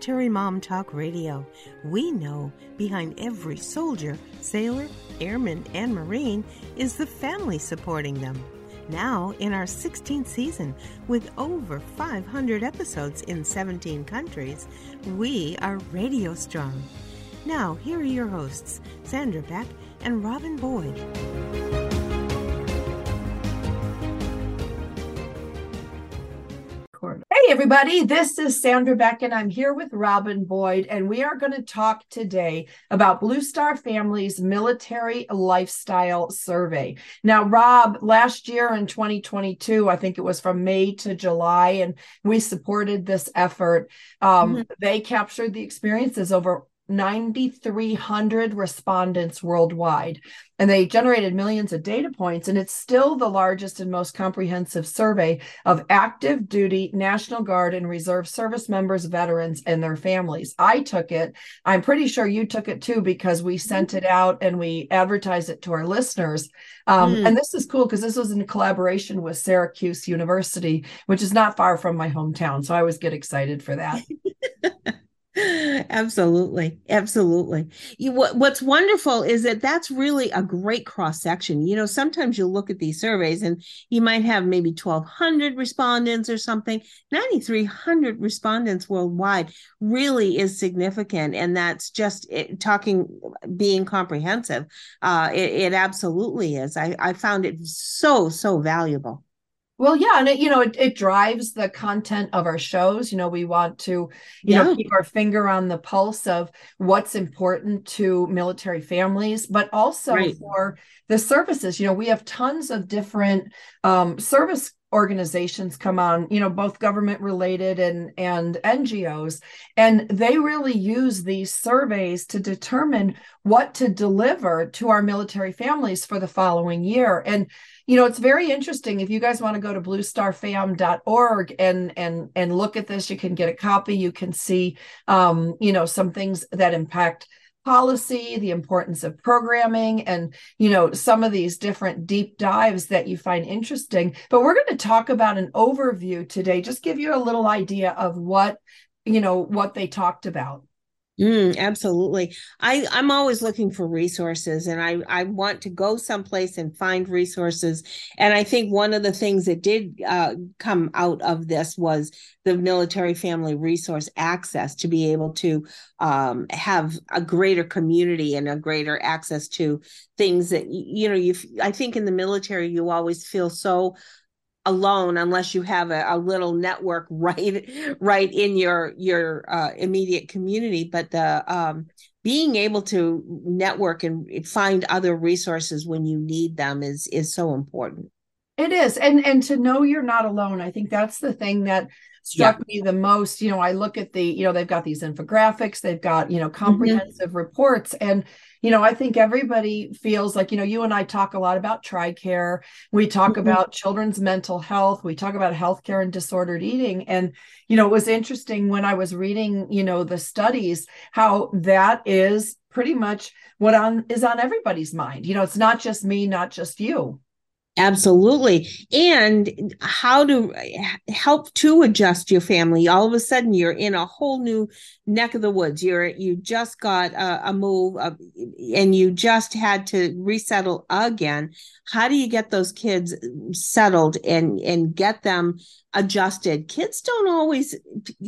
Military Mom Talk Radio. We know behind every soldier, sailor, airman, and Marine is the family supporting them. Now, in our 16th season, with over 500 episodes in 17 countries, we are radio strong. Now, here are your hosts, Sandra Beck and Robin Boyd. Everybody, this is Sandra Beck, and I'm here with Robin Boyd, and we are going to talk today about Blue Star Family's Military Lifestyle Survey. Now, Rob, last year in 2022, I think it was from May to July, and we supported this effort. Um, mm-hmm. They captured the experiences over 9,300 respondents worldwide, and they generated millions of data points. And it's still the largest and most comprehensive survey of active duty National Guard and Reserve service members, veterans, and their families. I took it. I'm pretty sure you took it too because we sent it out and we advertised it to our listeners. Um, mm. And this is cool because this was in collaboration with Syracuse University, which is not far from my hometown. So I always get excited for that. absolutely absolutely. You, what, what's wonderful is that that's really a great cross section you know sometimes you look at these surveys and you might have maybe 1200 respondents or something 9300 respondents worldwide really is significant and that's just it, talking being comprehensive uh, it, it absolutely is. I, I found it so so valuable well, yeah, and it, you know, it, it drives the content of our shows. You know, we want to, you yeah. know, keep our finger on the pulse of what's important to military families, but also right. for the services. You know, we have tons of different um, service organizations come on you know both government related and and ngos and they really use these surveys to determine what to deliver to our military families for the following year. And you know it's very interesting. If you guys want to go to bluestarfam.org and and and look at this you can get a copy. You can see um you know some things that impact policy, the importance of programming, and you know some of these different deep dives that you find interesting. But we're going to talk about an overview today, just give you a little idea of what you know what they talked about. Mm, absolutely. I, I'm always looking for resources and I, I want to go someplace and find resources. And I think one of the things that did uh, come out of this was the military family resource access to be able to um, have a greater community and a greater access to things that, you know, you I think in the military, you always feel so alone unless you have a, a, little network right right in your your uh, immediate community but the um, being able to network and find other resources when you need them is is so important it is and and to know you're not alone i think that's the thing that struck yeah. me the most you know i look at the you know they've got these infographics they've got you know mm-hmm. comprehensive mm-hmm. reports and you know, I think everybody feels like, you know, you and I talk a lot about TRICARE. We talk mm-hmm. about children's mental health. We talk about healthcare and disordered eating. And, you know, it was interesting when I was reading, you know, the studies, how that is pretty much what on is on everybody's mind. You know, it's not just me, not just you. Absolutely. And how to help to adjust your family. All of a sudden, you're in a whole new neck of the woods. You're you just got a, a move, and you just had to resettle again. How do you get those kids settled and and get them adjusted? Kids don't always.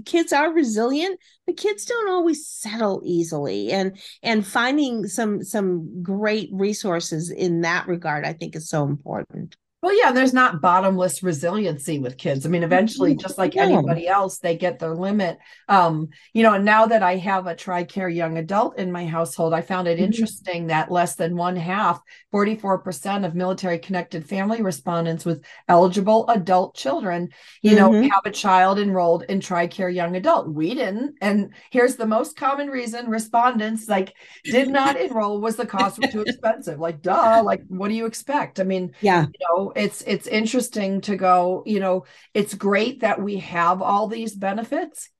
Kids are resilient, but kids don't always settle easily. And and finding some some great resources in that regard, I think, is so important. Well, yeah, there's not bottomless resiliency with kids. I mean, eventually, just like anybody else, they get their limit. Um, you know, and now that I have a TRICARE young adult in my household, I found it mm-hmm. interesting that less than one half, 44% of military connected family respondents with eligible adult children, you mm-hmm. know, have a child enrolled in TRICARE young adult. We didn't. And here's the most common reason respondents like did not enroll was the cost was too expensive. Like, duh, like what do you expect? I mean, yeah, you know, it's it's interesting to go you know it's great that we have all these benefits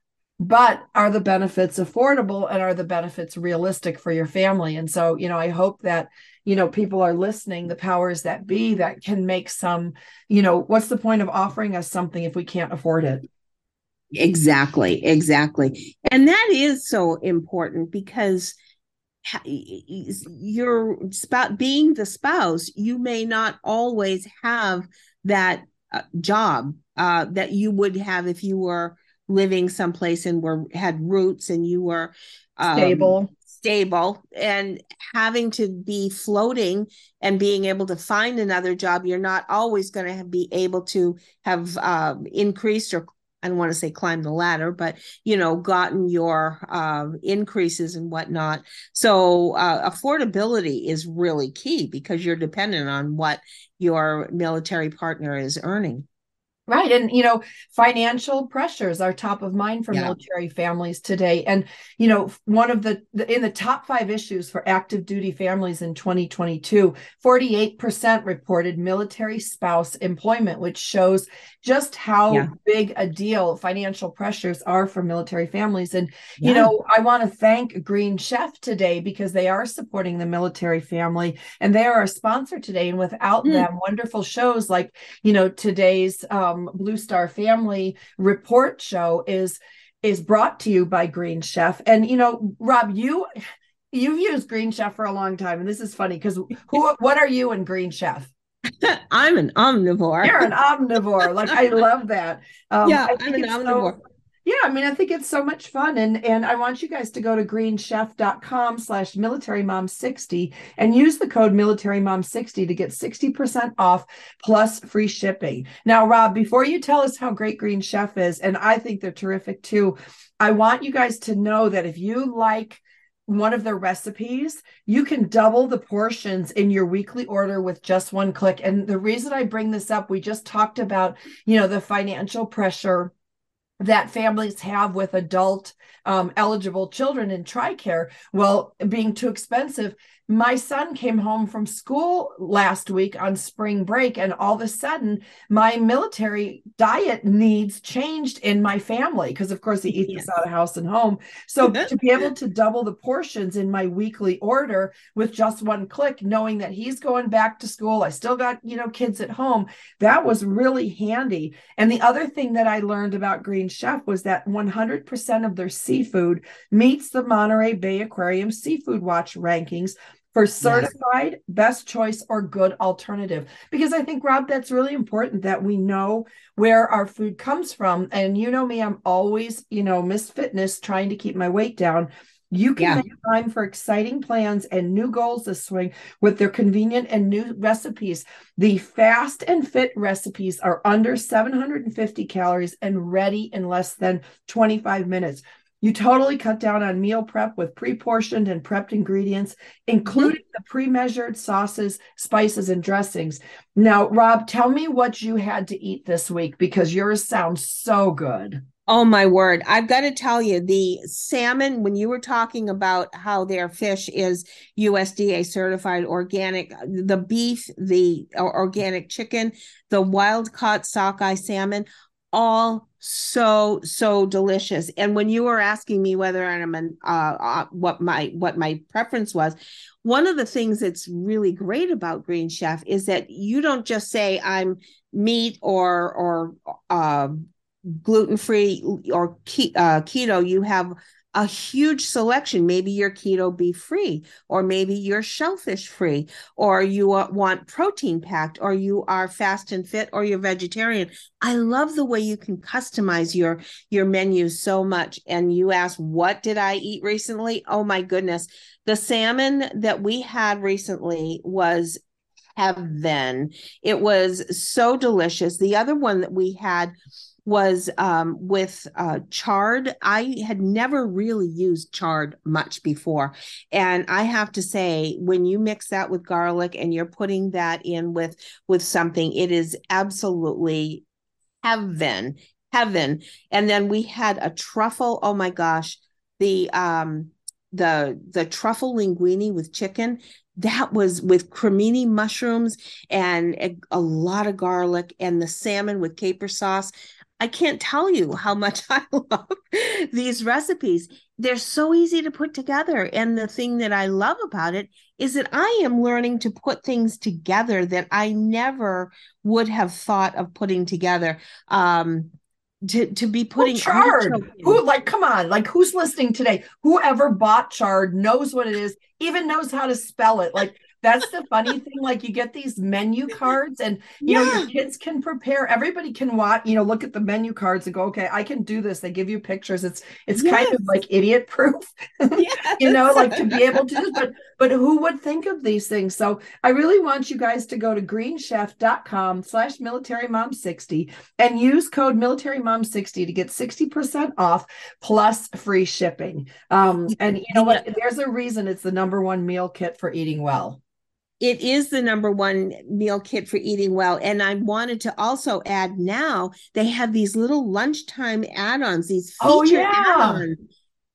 but are the benefits affordable and are the benefits realistic for your family and so you know i hope that you know people are listening the powers that be that can make some you know what's the point of offering us something if we can't afford it Exactly, exactly. And that is so important because you're being the spouse, you may not always have that uh, job uh, that you would have if you were living someplace and were had roots and you were um, stable. stable. And having to be floating and being able to find another job you're not always going to be able to have uh, increased or I don't want to say climb the ladder, but you know, gotten your uh, increases and whatnot. So uh, affordability is really key because you're dependent on what your military partner is earning. Right. And, you know, financial pressures are top of mind for yeah. military families today. And, you know, one of the, the, in the top five issues for active duty families in 2022, 48% reported military spouse employment, which shows just how yeah. big a deal financial pressures are for military families. And, yeah. you know, I want to thank Green Chef today because they are supporting the military family and they are a sponsor today. And without mm. them, wonderful shows like, you know, today's um, Blue Star Family report show is is brought to you by Green Chef. And, you know, Rob, you you've used Green Chef for a long time. And this is funny because who what are you and Green Chef? I'm an omnivore. You're an omnivore. Like I love that. Um, yeah, I'm an omnivore. So, yeah, I mean, I think it's so much fun. And and I want you guys to go to greenchef.com slash military mom 60 and use the code military mom 60 to get 60% off plus free shipping. Now, Rob, before you tell us how great Green Chef is, and I think they're terrific too, I want you guys to know that if you like one of their recipes, you can double the portions in your weekly order with just one click. And the reason I bring this up, we just talked about, you know, the financial pressure that families have with adult um, eligible children in TRICARE. Well, being too expensive, my son came home from school last week on spring break, and all of a sudden, my military diet needs changed in my family because, of course, he eats yes. out of house and home. So, to be able to double the portions in my weekly order with just one click, knowing that he's going back to school, I still got, you know, kids at home, that was really handy. And the other thing that I learned about Green Chef was that 100% of their seafood meets the Monterey Bay Aquarium Seafood Watch rankings for certified yes. best choice or good alternative because i think rob that's really important that we know where our food comes from and you know me i'm always you know miss fitness trying to keep my weight down you can yeah. make time for exciting plans and new goals this swing with their convenient and new recipes. The fast and fit recipes are under 750 calories and ready in less than 25 minutes. You totally cut down on meal prep with pre portioned and prepped ingredients, including the pre measured sauces, spices, and dressings. Now, Rob, tell me what you had to eat this week because yours sounds so good. Oh my word. I've got to tell you, the salmon, when you were talking about how their fish is USDA certified organic, the beef, the organic chicken, the wild caught sockeye salmon, all so so delicious. And when you were asking me whether i'm an uh, uh, what my what my preference was one of the things that's really great about green chef is that you don't just say i'm meat or or uh, gluten free or ke- uh, keto. You have a huge selection. Maybe you're keto beef free, or maybe you're shellfish free, or you want protein packed, or you are fast and fit, or you're vegetarian. I love the way you can customize your your menu so much. And you ask, what did I eat recently? Oh my goodness, the salmon that we had recently was heaven. It was so delicious. The other one that we had was um, with uh, chard. I had never really used chard much before. And I have to say, when you mix that with garlic and you're putting that in with with something, it is absolutely heaven, heaven. And then we had a truffle. Oh my gosh, the um the the truffle linguine with chicken that was with cremini mushrooms and a, a, lot of garlic and the salmon with caper sauce I can't tell you how much I love these recipes. They're so easy to put together. And the thing that I love about it is that I am learning to put things together that I never would have thought of putting together. Um, to to be putting chard who like come on like who's listening today whoever bought chard knows what it is even knows how to spell it like that's the funny thing like you get these menu cards and you yeah. know your kids can prepare everybody can watch you know look at the menu cards and go okay i can do this. They give you pictures. It's it's yes. kind of like idiot proof yes. you know like to be able to do but but who would think of these things? So i really want you guys to go to greenchef.com slash military mom 60 and use code military mom 60 to get 60% off plus free shipping. Um and you know what? There's a reason it's the number one meal kit for eating well it is the number one meal kit for eating well. And I wanted to also add now they have these little lunchtime add-ons, these feature oh, yeah. add-ons.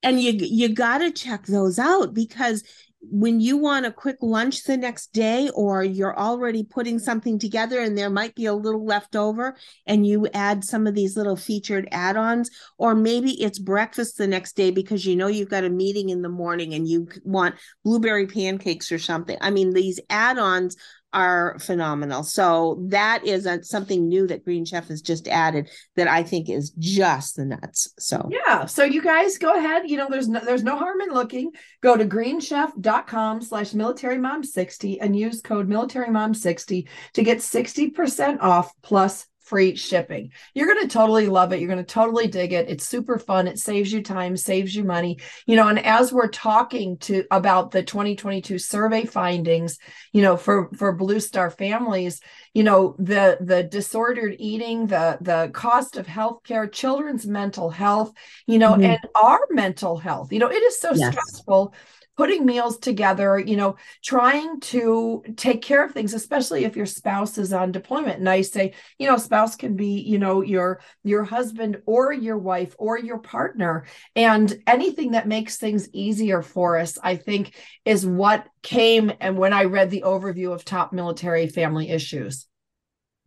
And you you gotta check those out because when you want a quick lunch the next day or you're already putting something together and there might be a little left over and you add some of these little featured add-ons or maybe it's breakfast the next day because you know you've got a meeting in the morning and you want blueberry pancakes or something. I mean these add-ons are phenomenal. So that is a, something new that Green Chef has just added that I think is just the nuts. So yeah, so you guys go ahead. You know, there's no, there's no harm in looking. Go to greenchef.com slash military mom 60 and use code military mom 60 to get 60% off plus free shipping. You're going to totally love it. You're going to totally dig it. It's super fun. It saves you time, saves you money. You know, and as we're talking to about the 2022 survey findings, you know, for for Blue Star families, you know, the the disordered eating, the the cost of healthcare, children's mental health, you know, mm-hmm. and our mental health. You know, it is so yes. stressful putting meals together, you know, trying to take care of things, especially if your spouse is on deployment. And I say, you know, spouse can be, you know, your your husband or your wife or your partner. And anything that makes things easier for us, I think, is what came and when I read the overview of top military family issues.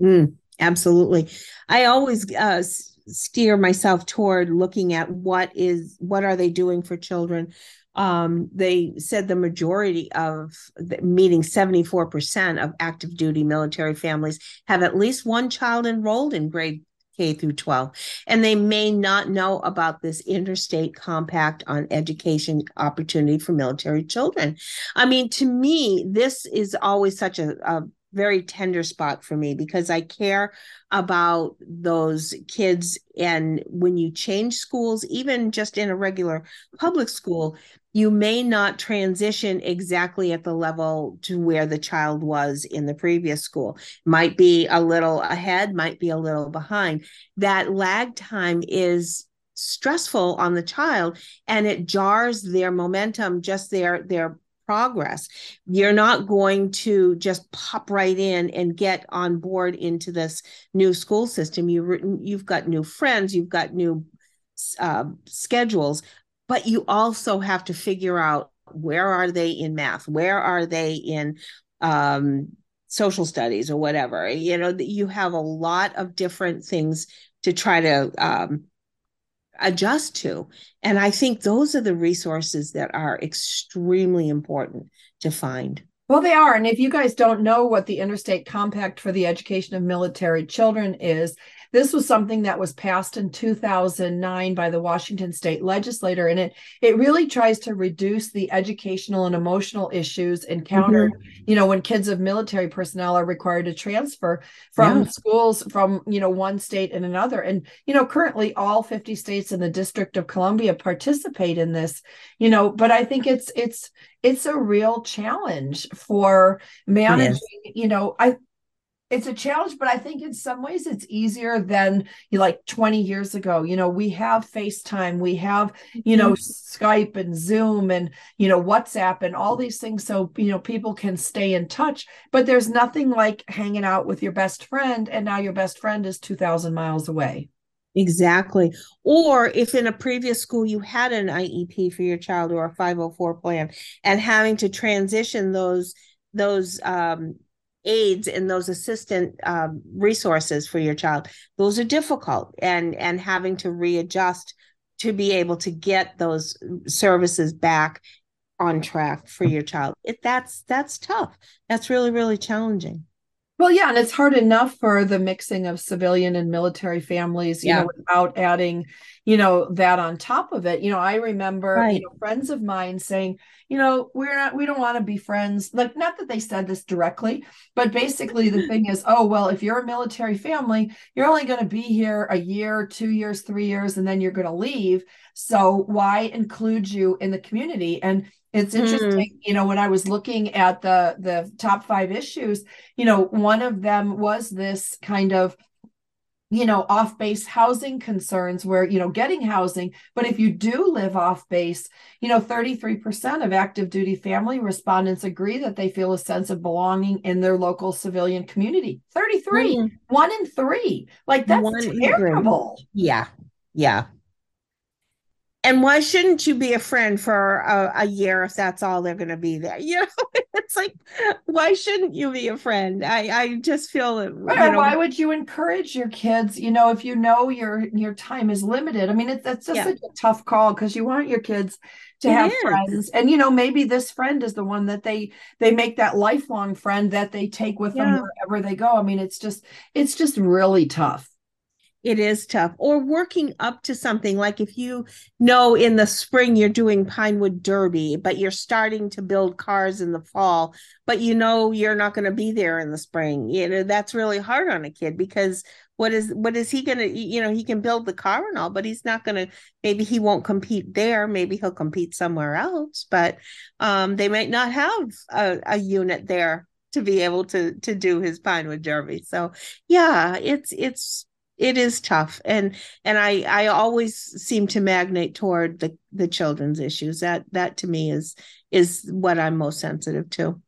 Mm, absolutely. I always uh steer myself toward looking at what is what are they doing for children um, they said the majority of, meaning 74% of active duty military families have at least one child enrolled in grade K through 12. And they may not know about this interstate compact on education opportunity for military children. I mean, to me, this is always such a, a very tender spot for me because I care about those kids. And when you change schools, even just in a regular public school, you may not transition exactly at the level to where the child was in the previous school. Might be a little ahead, might be a little behind. That lag time is stressful on the child and it jars their momentum, just their their progress. You're not going to just pop right in and get on board into this new school system. You you've got new friends, you've got new uh, schedules, but you also have to figure out where are they in math, where are they in um, social studies or whatever. You know, you have a lot of different things to try to um, adjust to. And I think those are the resources that are extremely important to find. Well, they are. And if you guys don't know what the Interstate Compact for the Education of Military Children is, this was something that was passed in 2009 by the Washington state legislator, and it it really tries to reduce the educational and emotional issues encountered. Mm-hmm. You know, when kids of military personnel are required to transfer from yeah. schools from you know one state and another, and you know currently all 50 states in the District of Columbia participate in this. You know, but I think it's it's it's a real challenge for managing you know i it's a challenge, but I think in some ways it's easier than you know, like 20 years ago. You know, we have FaceTime, we have, you know, mm-hmm. Skype and Zoom and, you know, WhatsApp and all these things. So, you know, people can stay in touch, but there's nothing like hanging out with your best friend. And now your best friend is 2,000 miles away. Exactly. Or if in a previous school you had an IEP for your child or a 504 plan and having to transition those those um, aids and those assistant um, resources for your child. Those are difficult and and having to readjust to be able to get those services back on track for your child. That's that's tough. That's really really challenging Well, yeah, and it's hard enough for the mixing of civilian and military families, you yeah. know, without adding, you know, that on top of it. You know, I remember, right. you know, friends of mine saying, you know, we're not, we don't want to be friends. Like, not that they said this directly, but basically the thing is, oh, well, if you're a military family, you're only going to be here a year, two years, three years, and then you're going to leave. So why include you in the community? And it's hmm. interesting, mm. you know, when I was looking at the the top five issues, you know, one of them was this kind of you know off base housing concerns where you know getting housing but if you do live off base you know 33% of active duty family respondents agree that they feel a sense of belonging in their local civilian community 33 mm. one in 3 like that's one terrible yeah yeah and why shouldn't you be a friend for a, a year if that's all they're going to be there you know it's like why shouldn't you be a friend i i just feel that know, why would you encourage your kids you know if you know your your time is limited i mean it's that's just yeah. such a tough call because you want your kids to it have is. friends and you know maybe this friend is the one that they they make that lifelong friend that they take with yeah. them wherever they go i mean it's just it's just really tough it is tough. Or working up to something like if you know in the spring you're doing pinewood derby but you're starting to build cars in the fall but you know you're not going to be there in the spring you know that's really hard on a kid because what is what is he going to you know he can build the car and all but he's not going to maybe he won't compete there maybe he'll compete somewhere else but um they might not have a, a unit there to be able to to do his pinewood derby. So yeah it's it's it is tough. And and i i always seem to magnate toward the the children's issues. That that to me is is what i'm most sensitive to.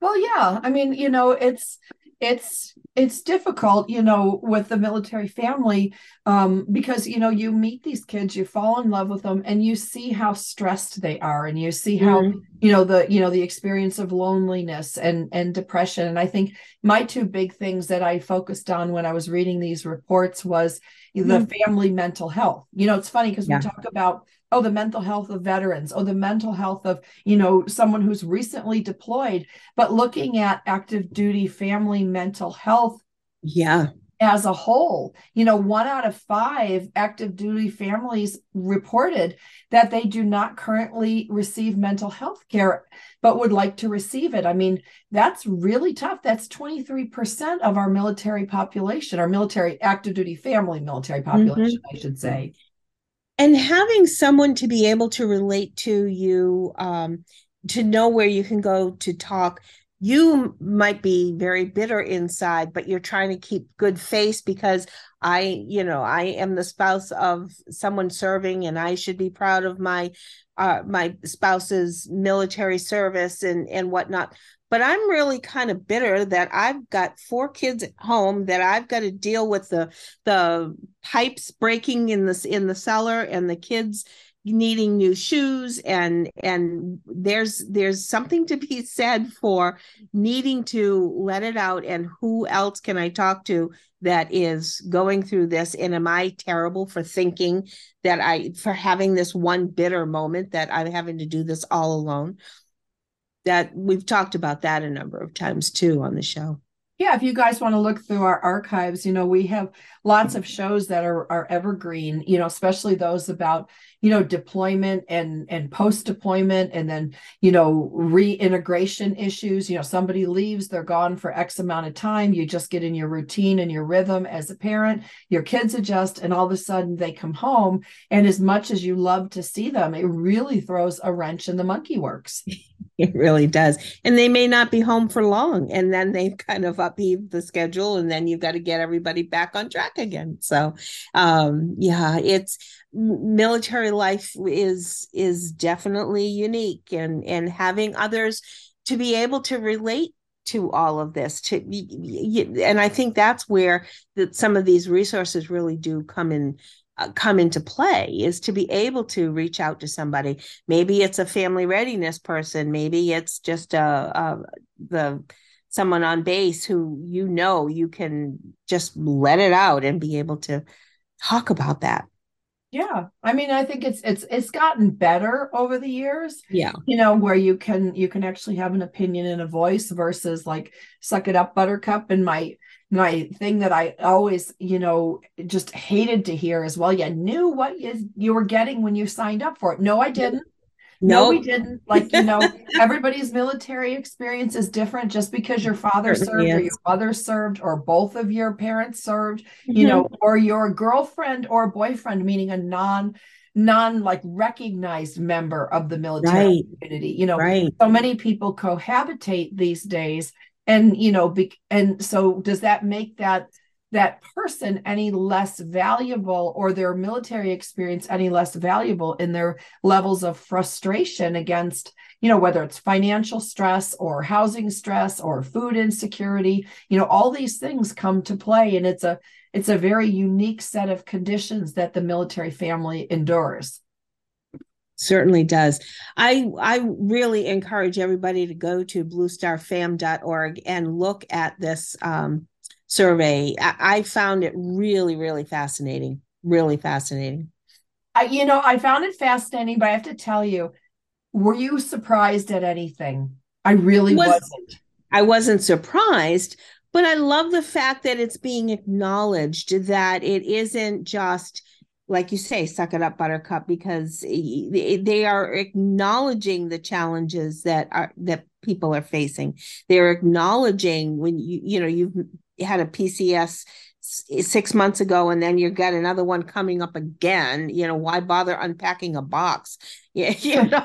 Well yeah. I mean you know it's it's it's difficult you know with the military family um, because you know you meet these kids you fall in love with them and you see how stressed they are and you see how mm-hmm. you know the you know the experience of loneliness and and depression and i think my two big things that i focused on when i was reading these reports was mm-hmm. the family mental health you know it's funny because yeah. we talk about oh the mental health of veterans. Oh the mental health of you know someone who's recently deployed. But looking at active duty family mental health yeah. as a whole you know one out of five active duty families reported that they do not currently receive mental health care but would like to receive it. I mean that's really tough. That's 23% of our military population our military active duty family military population mm-hmm. i should say and having someone to be able to relate to you um, to know where you can go to talk you might be very bitter inside but you're trying to keep good face because i you know i am the spouse of someone serving and i should be proud of my uh, my spouse's military service and and whatnot but I'm really kind of bitter that I've got four kids at home that I've got to deal with the the pipes breaking in this in the cellar and the kids needing new shoes and and there's there's something to be said for needing to let it out and who else can I talk to that is going through this and am I terrible for thinking that I for having this one bitter moment that I'm having to do this all alone that we've talked about that a number of times too on the show. Yeah if you guys want to look through our archives you know we have lots of shows that are are evergreen you know especially those about you know deployment and and post deployment and then you know reintegration issues. You know somebody leaves they're gone for x amount of time you just get in your routine and your rhythm as a parent your kids adjust and all of a sudden they come home and as much as you love to see them it really throws a wrench in the monkey works it really does. And they may not be home for long and then they've kind of upheaved the schedule and then you've got to get everybody back on track again. So um yeah it's military life is is definitely unique and and having others to be able to relate to all of this to and i think that's where that some of these resources really do come in uh, come into play is to be able to reach out to somebody maybe it's a family readiness person maybe it's just a, a the someone on base who you know you can just let it out and be able to talk about that Yeah. I mean, I think it's it's it's gotten better over the years. Yeah. You know, where you can you can actually have an opinion and a voice versus like suck it up buttercup and my my thing that I always, you know, just hated to hear is well, you knew what you, you were getting when you signed up for it. No, I didn't. No, nope. we didn't. Like, you know, everybody's military experience is different just because your father served yes. or your mother served or both of your parents served, mm-hmm. you know, or your girlfriend or boyfriend, meaning a non non like recognized member of the military right. community. You know, right. so many people cohabitate these days. And, you know, be, and so does that make that that person any less valuable or their military experience any less valuable in their levels of frustration against you know whether it's financial stress or housing stress or food insecurity? You know all these things come to play and it's a it's a very unique set of conditions that the military family endures certainly does i i really encourage everybody to go to bluestarfam.org and look at this um, survey. I, I found it really, really fascinating. Really fascinating. I, you know, I found it fascinating, but I have to tell you, were you surprised at anything? I really Was, wasn't. I wasn't surprised, but I love the fact that it's being acknowledged that it isn't just like you say, suck it up, Buttercup, because they are acknowledging the challenges that are that people are facing. They're acknowledging when you you know you've had a PCS six months ago and then you got another one coming up again you know why bother unpacking a box yeah you know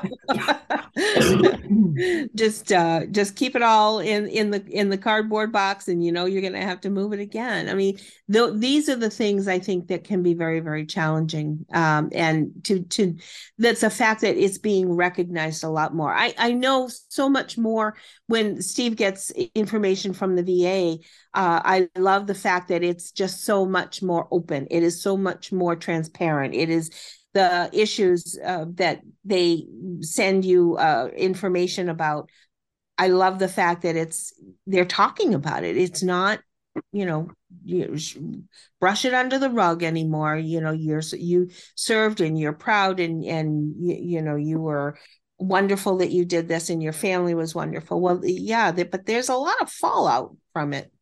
just uh just keep it all in in the in the cardboard box and you know you're gonna have to move it again. I mean th- these are the things i think that can be very very challenging um and to to that's a fact that it's being recognized a lot more. I i know so much more when steve gets information from the va uh, i love the fact that it's just so much more open. It is so much more transparent. It is the issues uh, that they send you uh, information about i love the fact that it's they're talking about it. It's not you know you brush it under the rug anymore. You know you're you served and you're proud and and you, you know you were wonderful that you did this and your family was wonderful. Well yeah but there's a lot of fallout from it.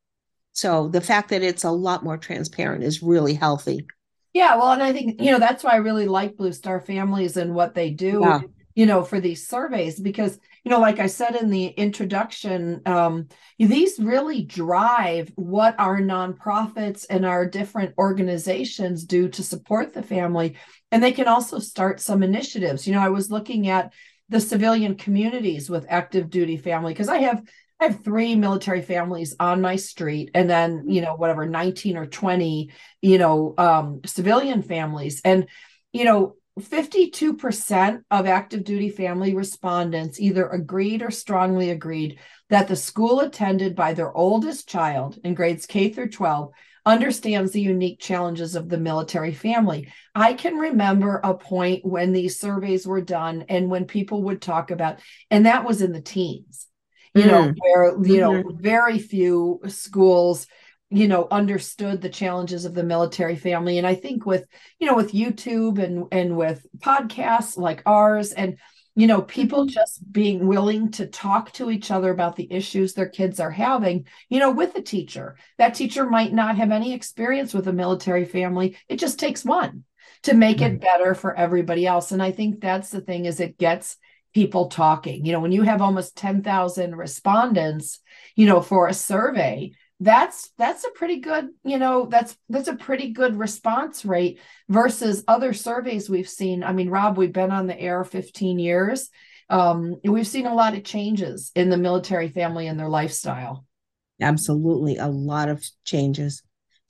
So the fact that it's a lot more transparent is really healthy yeah, well, and I think, you know, that's why I really like Blue Star Families and what they do, yeah. you know, for these surveys, because, you know, like I said in the introduction, um, these really drive what our nonprofits and our different organizations do to support the family. And they can also start some initiatives. You know, I was looking at the civilian communities with active duty family because I have I have three military families on my street, and then you know whatever nineteen or twenty, you know, um, civilian families, and you know. 52% of active duty family respondents either agreed or strongly agreed that the school attended by their oldest child in grades K through 12 understands the unique challenges of the military family. I can remember a point when these surveys were done and when people would talk about, and that was in the teens you know, mm. where, you know, mm-hmm. very few schools you know understood the challenges of the military family and i think with you know with youtube and and with podcasts like ours and you know people mm-hmm. just being willing to talk to each other about the issues their kids are having you know with a teacher that teacher might not have any experience with a military family it just takes one to make it better for everybody else and i think that's the thing is it gets people talking. You know, when you have almost 10,000 respondents, you know, for a survey, that's that's a pretty good, you know, that's that's a pretty good response rate versus other surveys we've seen. I mean, Rob, we've been on the air 15 years. Um, we've seen a lot of changes in the military family and their lifestyle. Absolutely, a lot of changes.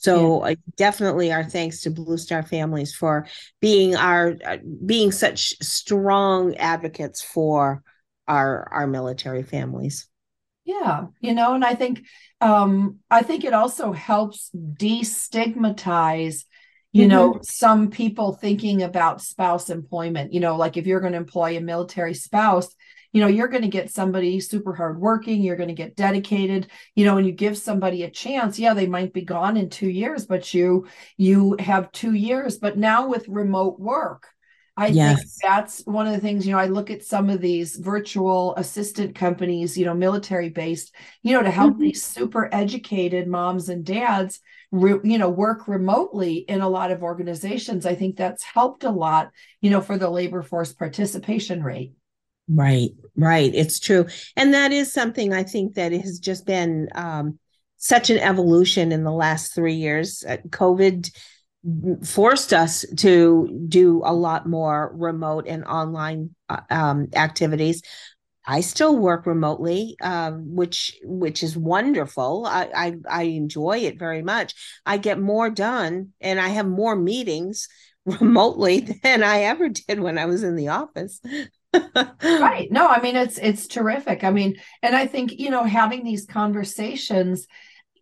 So yeah. definitely our thanks to Blue Star Families for being our uh, being such strong advocates for our our military families. Yeah, you know, and I think um I think it also helps destigmatize you mm-hmm. know some people thinking about spouse employment you know like if you're going to employ a military spouse you know you're going to get somebody super hardworking you're going to get dedicated you know when you give somebody a chance yeah they might be gone in two years but you you have two years but now with remote work I yes. think that's one of the things, you know, I look at some of these virtual assistant companies, you know, military based, you know, to help mm-hmm. these super educated moms and dads, re, you know, work remotely in a lot of organizations. I think that's helped a lot, you know, for the labor force participation rate. Right, right. It's true. And that is something I think that has just been um, such an evolution in the last three years. Uh, COVID forced us to do a lot more remote and online uh, um, activities. I still work remotely, uh, which which is wonderful. I, I, I enjoy it very much. I get more done, and I have more meetings remotely than I ever did when I was in the office. right. No, I mean it's it's terrific. I mean, and I think you know having these conversations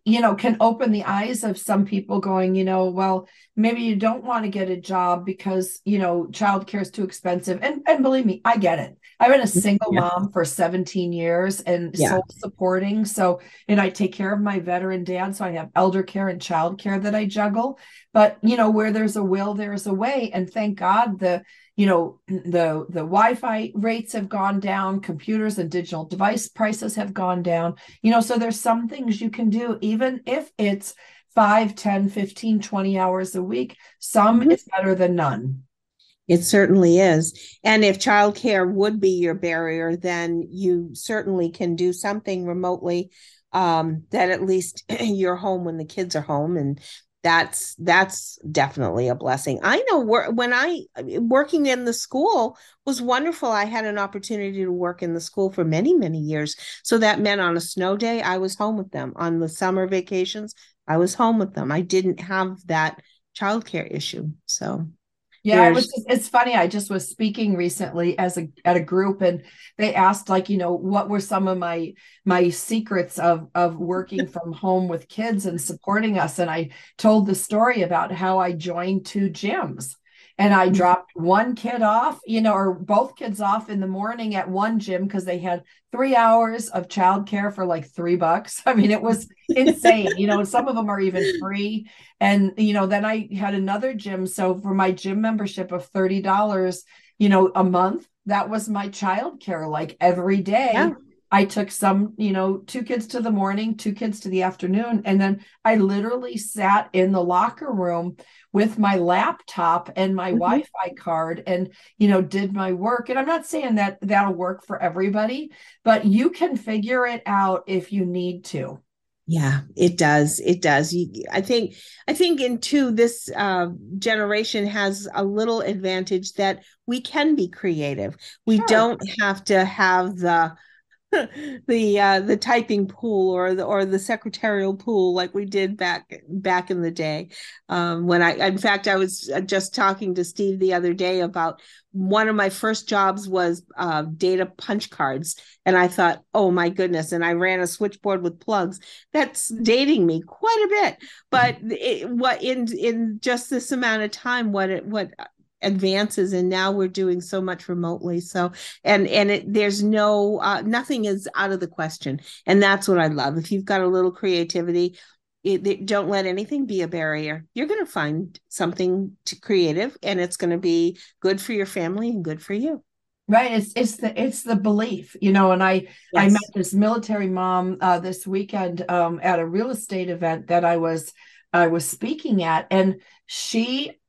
you know can open the eyes of some people going you know well maybe you don't want to get a job because you know childcare is too expensive and and believe me i get it i've been a mm-hmm. single yeah. mom for 17 years and yeah. self supporting so and i take care of my veteran dad so i have elder care and child care that i juggle but you know where there's a will there's a way and thank god the you know the the wi-fi rates have gone down computers and digital device prices have gone down you know so there's some things you can do even if it's 5 10 15 20 hours a week some mm-hmm. is better than none it certainly is. And if childcare would be your barrier, then you certainly can do something remotely um, that at least you're home when the kids are home and that's that's definitely a blessing. I know when i working in the school was wonderful. I had an opportunity to work in the school for many many years. So that meant on a snow day i was home with them. On the summer vacations i was home with them. I didn't have that childcare issue so yeah, it just, it's funny. I just was speaking recently as a at a group and they asked like, you know, what were some of my my secrets of of working from home with kids and supporting us and I told the story about how I joined two gyms and I dropped one kid off, you know, or both kids off in the morning at one gym because they had three hours of childcare for like three bucks. I mean, it was insane. you know, some of them are even free. And, you know, then I had another gym. So for my gym membership of $30, you know, a month, that was my childcare like every day. Yeah. I took some, you know, two kids to the morning, two kids to the afternoon. And then I literally sat in the locker room with my laptop and my mm-hmm. Wi-Fi card and you know did my work and I'm not saying that that'll work for everybody but you can figure it out if you need to yeah it does it does i think i think in two this uh, generation has a little advantage that we can be creative we sure. don't have to have the the uh, the typing pool or the or the secretarial pool like we did back back in the day. Um, when I in fact I was uh, just talking to Steve the other day about one of my first jobs was uh, data punch cards. And I thought oh my goodness. And I ran a switchboard with plugs. That's dating me quite a bit. But it, what in in just this amount of time what it what advances and now we're doing so much remotely. So and and it, there's no uh, nothing is out of the question. And that's what i love. If you've got a little creativity it, it, don't let anything be a barrier. You're going to find something to creative and it's going to be good for your family and good for you. Right. It's it's the it's the belief you know and i yes. i met this military mom uh, this weekend um, at a real estate event that i was i was speaking at and she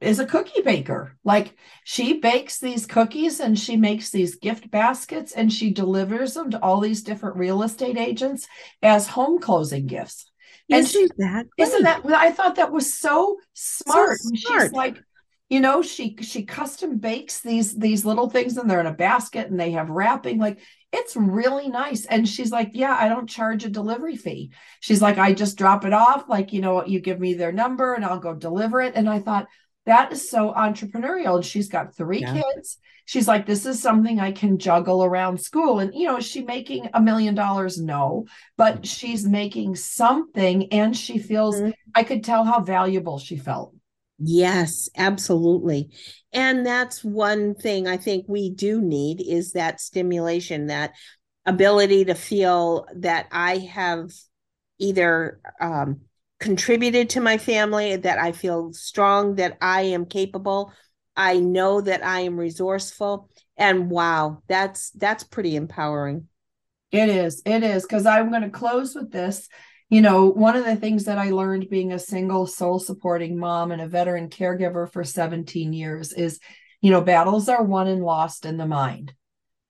is a cookie baker. Like she bakes these cookies and she makes these gift baskets and she delivers them to all these different real estate agents as home closing gifts. And isn't she, that great? isn't that I thought that was so smart. So smart. She's like, you know, she she custom bakes these these little things and they're in a basket and they have wrapping. Like it's really nice. And she's like, Yeah, I don't charge a delivery fee. She's like, I just drop it off. Like, you know, you give me their number and I'll go deliver it. And I thought, that is so entrepreneurial. And she's got three yeah. kids. She's like, this is something I can juggle around school. And, you know, is she making a million dollars? No, but mm-hmm. she's making something and she feels, mm-hmm. I could tell how valuable she felt. Yes, absolutely. And that's one thing I think we do need is that stimulation, that ability to feel that I have either um, contributed to my family, that I feel strong, that I am capable. I know that I am resourceful. And wow, that's that's pretty empowering. It is. It is. Because I'm going to close with this you know, one of the things that I learned being a single soul supporting mom and a veteran caregiver for 17 years is, you know, battles are won and lost in the mind.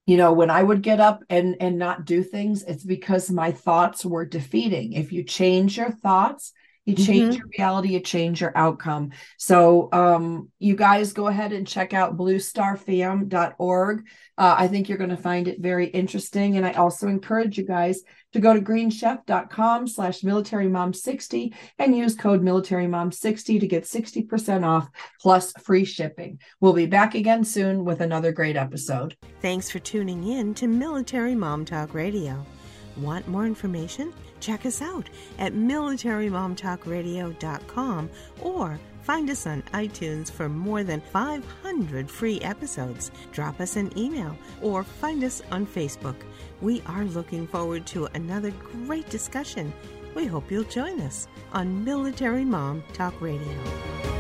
You know, when I would get up and and not do things, it's because my thoughts were defeating. If you change your thoughts, you change mm-hmm. your reality, you change your outcome. So um, you guys go ahead and check out bluestarfam.org. Uh, I think you're going to find it very interesting. And I also encourage you guys to go to greenchef.com slash military-mom60 and use code military-mom60 to get 60% off plus free shipping. We'll be back again soon with another great episode. Thanks for tuning in to Military Mom Talk Radio. Want more information? Check us out at militarymomtalkradio.com or find us on iTunes for more than 500 free episodes. Drop us an email or find us on Facebook. We are looking forward to another great discussion. We hope you'll join us on Military Mom Talk Radio.